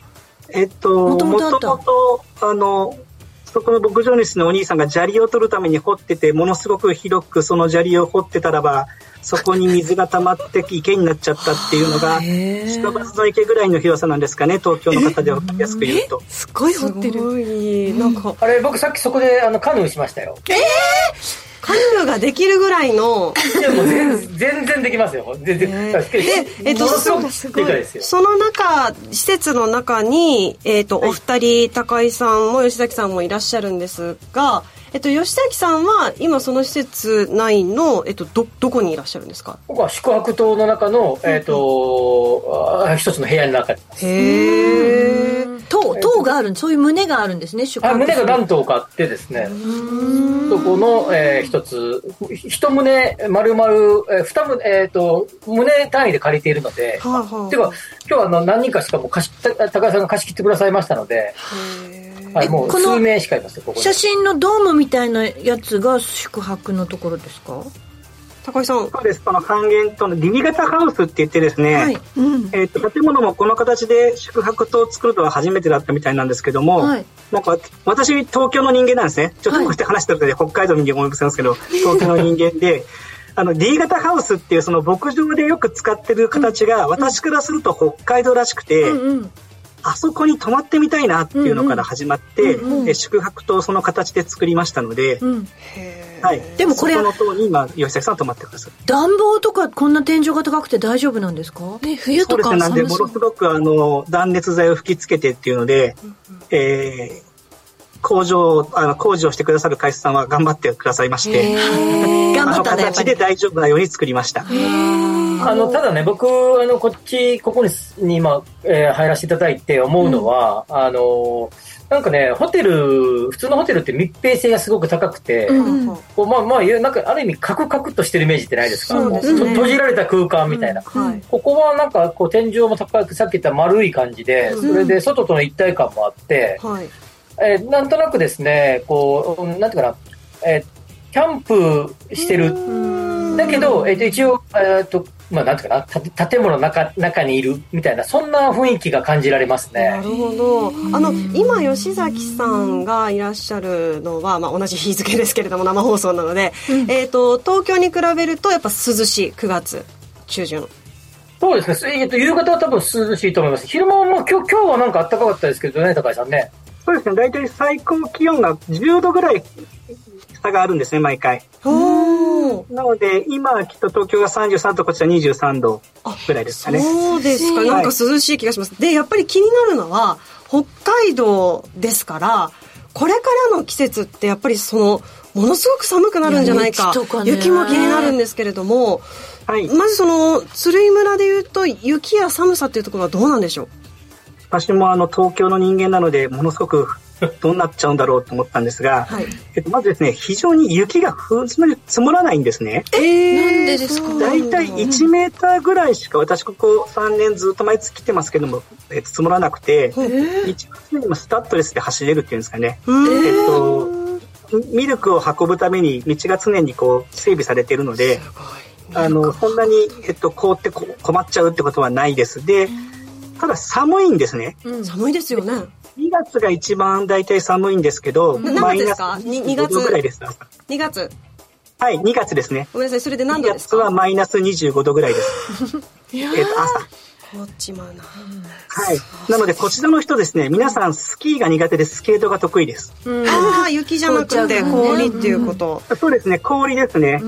えっともともとあのそこの牧場主のお兄さんが砂利を取るために掘っててものすごく広くその砂利を掘ってたらばそこに水が溜まって池になっちゃったっていうのが、近場の池ぐらいの広さなんですかね、東京の方では分かりやすく言うと。すごい掘ってる。なんか。あれ、僕さっきそこであのカヌーしましたよ。ええー？カヌーができるぐらいの。いや、もう全全然できますよ。全然。えー、で、えっと、そその中、施設の中に、えっ、ー、と、お二人、高井さんも吉崎さんもいらっしゃるんですが、えっと、吉崎さんは今その施設内の、えっと、どどこにいらっしゃるんですか？僕は宿泊棟の中の、えっと、一つの部屋の中に。へえ棟棟があるそういう胸があるんですね宿泊胸が何棟かあってですね。そこの、えー、一つ。一棟丸々、えー、二棟えっ、ー、と胸単位で借りているので、はあはあ、ていうか今日はあの何人かしかも貸し高橋さんが貸し切ってくださいましたので。へえはい、もう数名しかいません写真のドームみたいなやつが宿泊のところですか？高井さん。そうです。この半減とのリビ型ハウスって言ってですね、はい。うん、えーと、建物もこの形で宿泊棟を作るのは初めてだったみたいなんですけども、はい、なんか私東京の人間なんですね。ちょっとこうやって話してるで、北海道の人間思い出せますけど 東京の人間であの D 型ハウスっていうその牧場でよく使ってる形が、私からすると北海道らしくて、うんうんあそこに泊まってみたいなっていうのから始まって、うんうん、宿泊とその形で作りましたので、うん、はい、でもこれその塔に今吉崎さん泊まってください暖房とかこんな天井が高くて大丈夫なんですか、ね、冬とかそうですね。なんでものすごくあの断熱材を吹き付けてっていうので、うんうん、えー工場あの工事をしてくださる会社さんは頑張ってくださいまして。頑張った形で大丈夫なように作りました。あの、ただね、僕、あの、こっち、ここに、に今、えー、入らせていただいて思うのは、うん、あの、なんかね、ホテル、普通のホテルって密閉性がすごく高くて、うん、こうまあまあ、なんかある意味カクカクとしてるイメージってないですか、ね、閉じられた空間みたいな。うん。はい、ここはなんかこう天井も高く、さっき言った丸い感じで、それで外との一体感もあって、はい、えー、なんとなくですね、こう、なんていうかな、えー、キャンプしてるだけど、えっと、一応、えっと、まあ、なんていうかな、た建物の中中にいるみたいな、そんな雰囲気が感じられますね。なるほど。あの、今、吉崎さんがいらっしゃるのは、まあ、同じ日付ですけれども、生放送なので、うん、えっ、と、東京に比べると、やっぱ涼しい、9月中旬。そうですね。えっと、夕方は多分涼しいと思います。昼間はもう今日、今日はなんか暖かかったですけどね、高井さんね。そうですね。大体最高気温が10度ぐらい差があるんですね、毎回。なので、今きっと東京が33度、こちら23度ぐらいですかね。そうですか。なんか涼しい気がします。で、やっぱり気になるのは、北海道ですから、これからの季節ってやっぱりその、ものすごく寒くなるんじゃないか。雪か、ね、雪も気になるんですけれども、はい、まずその、鶴居村でいうと、雪や寒さっていうところはどうなんでしょう？私もあの東京の人間なのでものすごくどうなっちゃうんだろうと思ったんですが、はい、えっと、まずですね非常に雪がふつまり積もらないんですね。えー、なんでですか？大体1メーターぐらいしか私ここ3年ずっと毎月来てますけども、えっと、積もらなくて、えー、一にもスタッドレスで走れるっていうんですかね。えー、っとミルクを運ぶために道が常にこう整備されているので、あのそんなに、えっと、凍って困っちゃうってことはないです。で、ただ寒いんですね。うん、寒いですよね。2月が一番大体寒いんですけど、何月ですか ?2 月。ぐらいです。2月。はい、2月ですね。ごめんなさい、それで何度ですか ?2 月はマイナス25度ぐらいです。えっと、朝。凍っちまうな。はい。なので、こちらの人ですね、皆さんスキーが苦手でスケートが得意です。ああ、雪じゃなくて氷っていうこと。そうですね、氷ですね。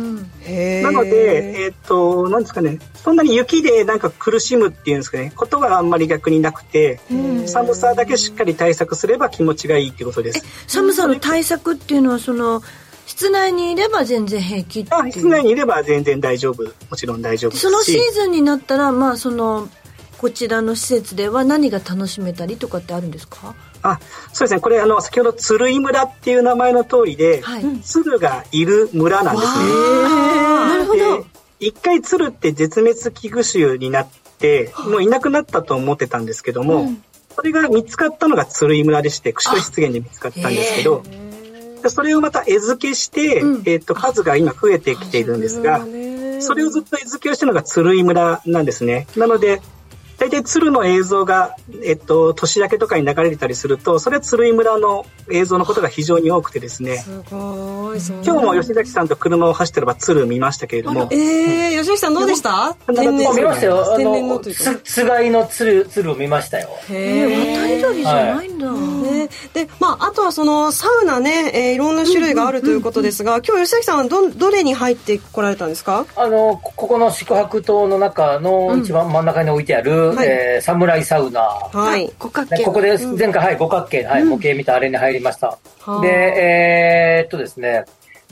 なので、えっ、と、なんですかね、そんなに雪でなんか苦しむっていうんですかね、ことがあんまり逆になくて、寒さだけしっかり対策すれば気持ちがいいっていうことです。寒さの対策っていうのは、その、室内にいれば全然平気あ室内にいれば全然大丈夫もちろん大丈夫そのシーズンになったらまあそのこちらの施設では何が楽しめたりとかってあるんですか？あそうですね。これあの先ほど鶴居村っていう名前の通りで、はい、鶴がいる村なんですね。なるほど。一回鶴って絶滅危惧種になってもういなくなったと思ってたんですけども、うん、それが見つかったのが鶴居村でして釧路湿原で見つかったんですけどそれをまた餌付けして、うん、えー、と数が今増えてきているんですがそれをずっと餌付けをしてるのが鶴居村なんですね。なので大体鶴の映像が、えっと、年明けとかに流れてたりするとそれは鶴居村の映像のことが非常に多くてですね。すごい今日も吉崎さんと車を走ってれば鶴見ましたけれども。ええー、吉崎さんどうでした？天然見ましたよ天然のつつがいの鶴鶴を見ましたよ。へえ渡り鳥じゃないんだ、はい。ね、でまああとはそのサウナね、えー、いろんな種類があるということですが、今日吉崎さんはどどれに入ってこられたんですか？あのここの宿泊棟の中の一番真ん中に置いてある、はい、えー、サムライサウナ。はい。五角形。ここで、前回、はい、五角形、はい、模型見たあれに入りました。で、えー、っとですね、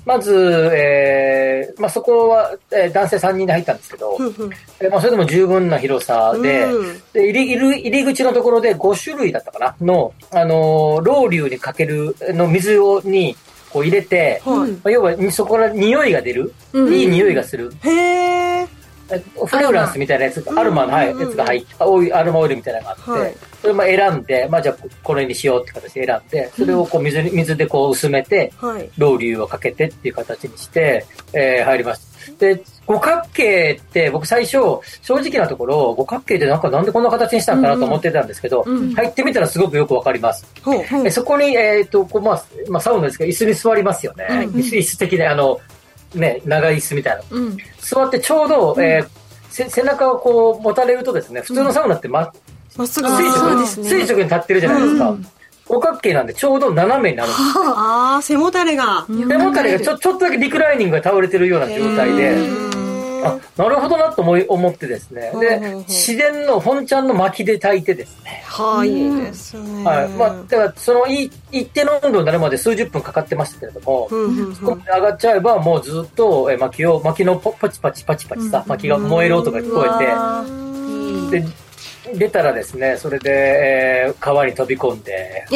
まず、えーまあ、そこは、えー、男性3人で入ったんですけど、えーまあ、それでも十分な広さで、で入り入り口のところで5種類だったかなの、あのー、ロウリュにかけるの水をにこう入れて、はいまあ、要はそこから匂いが出る、うん、いい匂いがする。へー。フレグランスみたいなやつが、アルマの、はい、やつが入って、アルマオイルみたいなのがあって、はい、それも選んで、まあじゃあこれにしようって形で選んで、それをこう水に、水でこう薄めて、はい、ロウリュをかけてっていう形にして、えー、入ります。で、五角形って僕最初、正直なところ、五角形ってなんかなんでこんな形にしたんかなと思ってたんですけど、入ってみたらすごくよくわかります。うんう。ん、そこに、えっ、ー、と、こうまあ、まあサウナですけど、椅子に座りますよね。うん。うん、椅子的で、あの、ね、長い椅子みたいな。うん、座ってちょうど、えー、せ背中をこう持たれるとですね、普通のサウナってま、まっすぐ垂直、垂直に立ってるじゃないですか。五角形なんでちょうど斜めになるんですああ、背もたれが。背もたれがちょちょっとだけリクライニングが倒れてるような状態で。あなるほどなと思い思ってですね。で自然の本ちゃんの薪で炊いてですね。はいいいですね。はい。まあだからそのい一定の温度になるまで数十分かかってましたけれどもそこ上がっちゃえばもうずっとえ薪を薪のパチパチパチパチさ薪が燃える音が聞こえてで出たらですねそれで、えー、川に飛び込んで、え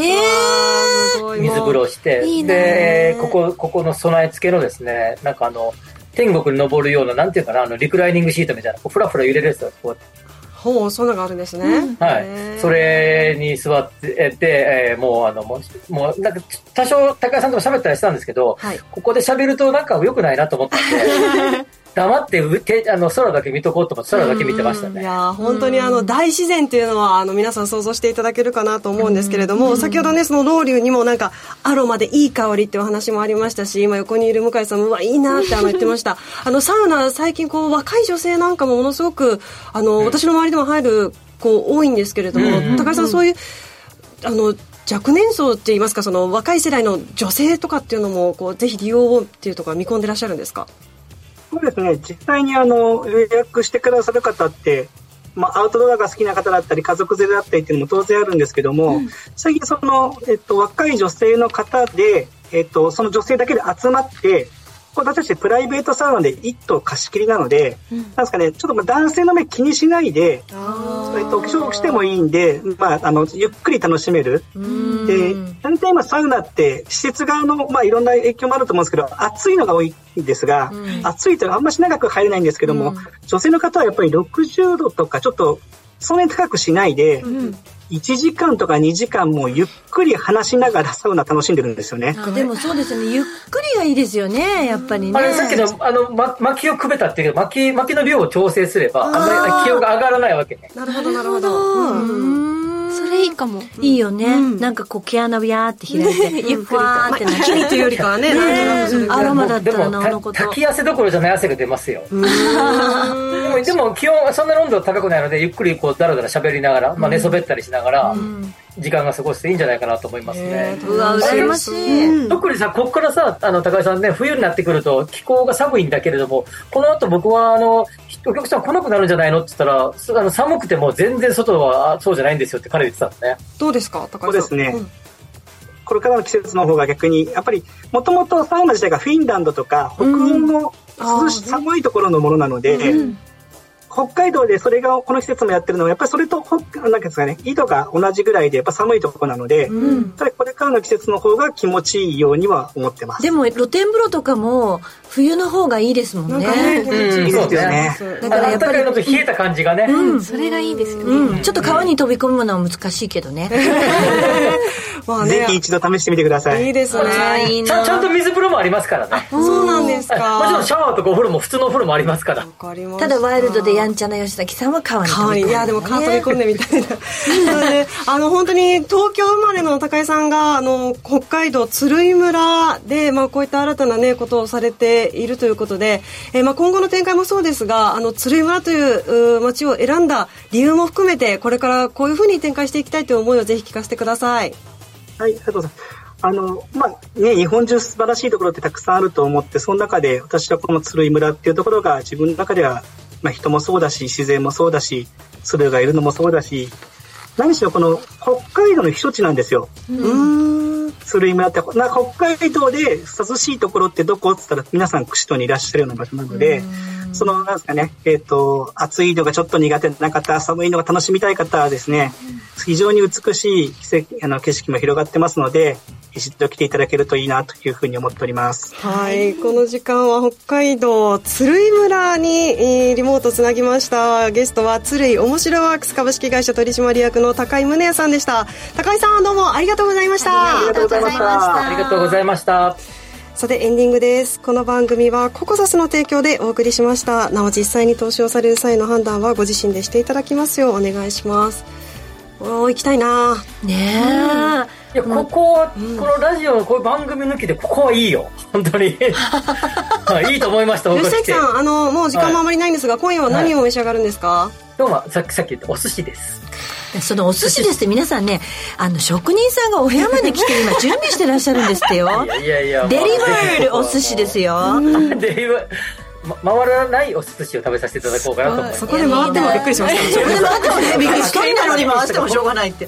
ー、水風呂してでここここの備え付けのですねなんかあの天国に登るような、なんていうかな、あの、リクライニングシートみたいな、こうふらふら揺れるやつこうほう、そんなのがあるんですね。うん、はい。それに座ってて、えー、もう、あの、もう、もうなんか、多少、高橋さんとも喋ったりしたんですけど、はい、ここで喋るとなんか良くないなと思ったんで、黙っててあの空だけ見とこうと思って空だけ見てましたね。いや本当にあの大自然っていうのはあの皆さん想像していただけるかなと思うんですけれども、先ほどねそのロウリュにもなんかアロマでいい香りっていうお話もありましたし今横にいる向井さんもうわいいなってあの 言ってました。あのサウナ最近こう若い女性なんかもものすごくあの、私の周りでも入る子多いんですけれども、高井さんそういうあの若年層って言いますかその若い世代の女性とかっていうのもこうぜひ利用をっていうところ見込んでらっしゃるんですか？そうですね。実際にあの予約してくださる方ってまあ、アウトドアが好きな方だったり家族連れだったりっていうのも当然あるんですけども、うん、最近その、えっと、若い女性の方で、えっと、その女性だけで集まって私たちプライベートサウナで一棟貸し切りなので、うん、なんですかね、ちょっと男性の目気にしないで、えっと、化粧してもいいんで、まあ、あの、ゆっくり楽しめる。で、大体今サウナって施設側の、まあ、いろんな影響もあると思うんですけど、暑いのが多いんですが、うん、暑いとあんまし長く入れないんですけども、うん、女性の方はやっぱり60度とかちょっとそんなに高くしないで、うん1時間とか2時間もゆっくり話しながらサウナ楽しんでるんですよね。でもそうですね。ゆっくりがいいですよね。やっぱりね。あれさっきの、あの、ま、薪をくべたっていうけど、薪、薪の量を調整すれば、あんまり気温が上がらないわけね。なるほど、なるほど。うんそれいいかも。いいよね。なんかこう、毛穴ビャーって開いて、ゆっくりと。ってなっというよりかはね、アロマだったらなおのこと。炊き汗どころじゃない汗が出ますよ。でも、でも気温、そんな温度高くないので、ゆっくりこう、だらだら喋りながら、まあ寝そべったりしながら、時間が過ごしていいんじゃないかなと思いますね。うわ、羨ましい。特にさ、ここからさ、あの、高井さんね、冬になってくると気候が寒いんだけれども、この後僕は、あの、お客さん来なくなるんじゃないのって言ったら、あの寒くても全然外はそうじゃないんですよって彼言ってたんね。どうですか、高井さん？そうですね。うんこれからの季節の方が逆に、やっぱり、もともとサウナ自体がフィンランドとか、北欧の涼し、寒いところのものなので、うん、北海道でそれがこの季節もやってるのはやっぱりそれとなんですかね緯度が同じぐらいでやっぱ寒いところなので、うん、これからの季節の方が気持ちいいようには思ってます。でも露天風呂とかも冬の方がいいですもんね。ね気持ちいいですよね、だからやっぱり冷えた感じがね、うん、それがいいですよね、うん、ちょっと川に飛び込むのは難しいけどね まあね、ぜひ一度試してみてください。いいですね。いいちゃんと水風呂もありますからね。そうなんですか。もちろんシャワーとかお風呂も普通のお風呂もありますから。ただワイルドでやんちゃな吉崎さんは川に飛び込んで、いや、でも川飛び込んでみたいな。あの、本当に東京生まれの高井さんが、あの、北海道鶴居村で、まあ、こういった新たなね、ことをされているということで、えー、まあ、今後の展開もそうですが、あの、鶴居村という街を選んだ理由も含めて、これからこういうふうに展開していきたいという思いをぜひ聞かせてください。はい、ありがとうございます。あの、まあ、ね、日本中素晴らしいところってたくさんあると思って、その中で私はこの鶴居村っていうところが自分の中では、まあ、人もそうだし、自然もそうだし、鶴がいるのもそうだし、何しろこの北海道の避暑地なんですよ。うん。鶴居村って、な北海道で涼しいところってどこ？って言ったら皆さん釧路にいらっしゃるような場所なので、その、なんですかね、えっ、ー、と、暑いのがちょっと苦手な方、寒いのが楽しみたい方はですね、非常に美しいあの景色も広がってますので、一度来ていただけるといいなというふうに思っております。はい、この時間は北海道鶴居村に、えー、リモートつなぎました。ゲストは鶴居面白ワークス株式会社取締役の高井宗也さんでした。高井さんどうもありがとうございました。ありがとうございました。ありがとうございました。さてエンディングです。この番組はココザスの提供でお送りしました。なお実際に投資をされる際の判断はご自身でしていただきますようお願いします。お行きたいな。ねえ、いやここは、うん、このラジオのこういう番組抜きでここはいいよ。本当に。いいと思いました吉崎さんあのもう時間もあまりないんですが、はい、今夜は何を召し上がるんですか、はい、今日はさっきさっき言ったお寿司ですそのお寿司ですって皆さんね、あの、職人さんがお部屋まで来て今 準備してらっしゃるんですってよ。いやいやいや。デリバーお寿司ですよ。デリバー。ま、回らないお寿司を食べさせていただこうかなと思います。そこで回ってもびっくりしました。そこで回ってもね、びっくり一人なのに回してもしょうがないって。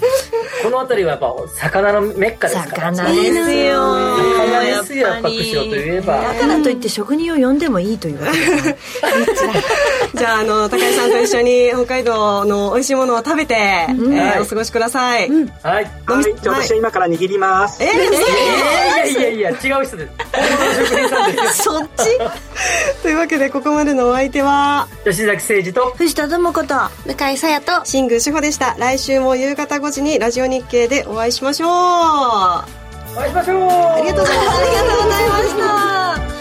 この辺りはやっぱ魚のメッカですか？ら。魚ですよ。魚ですよ、やっぱ釧路といえば。だからといって職人を呼んでもいいという じゃあ、あの、高井さんと一緒に北海道の美味しいものを食べて、えー、お過ごしください。はい。はい。じゃあ私は今から握ります。えー、いやいやいや、違う人です。そっちというわけでここまでのお相手は吉崎誠二と藤田智子と向井沙耶と新宮志保でした来週も夕方5時にラジオ日経でお会いしましょうお会いしましょうありがとうございましたありがとうございました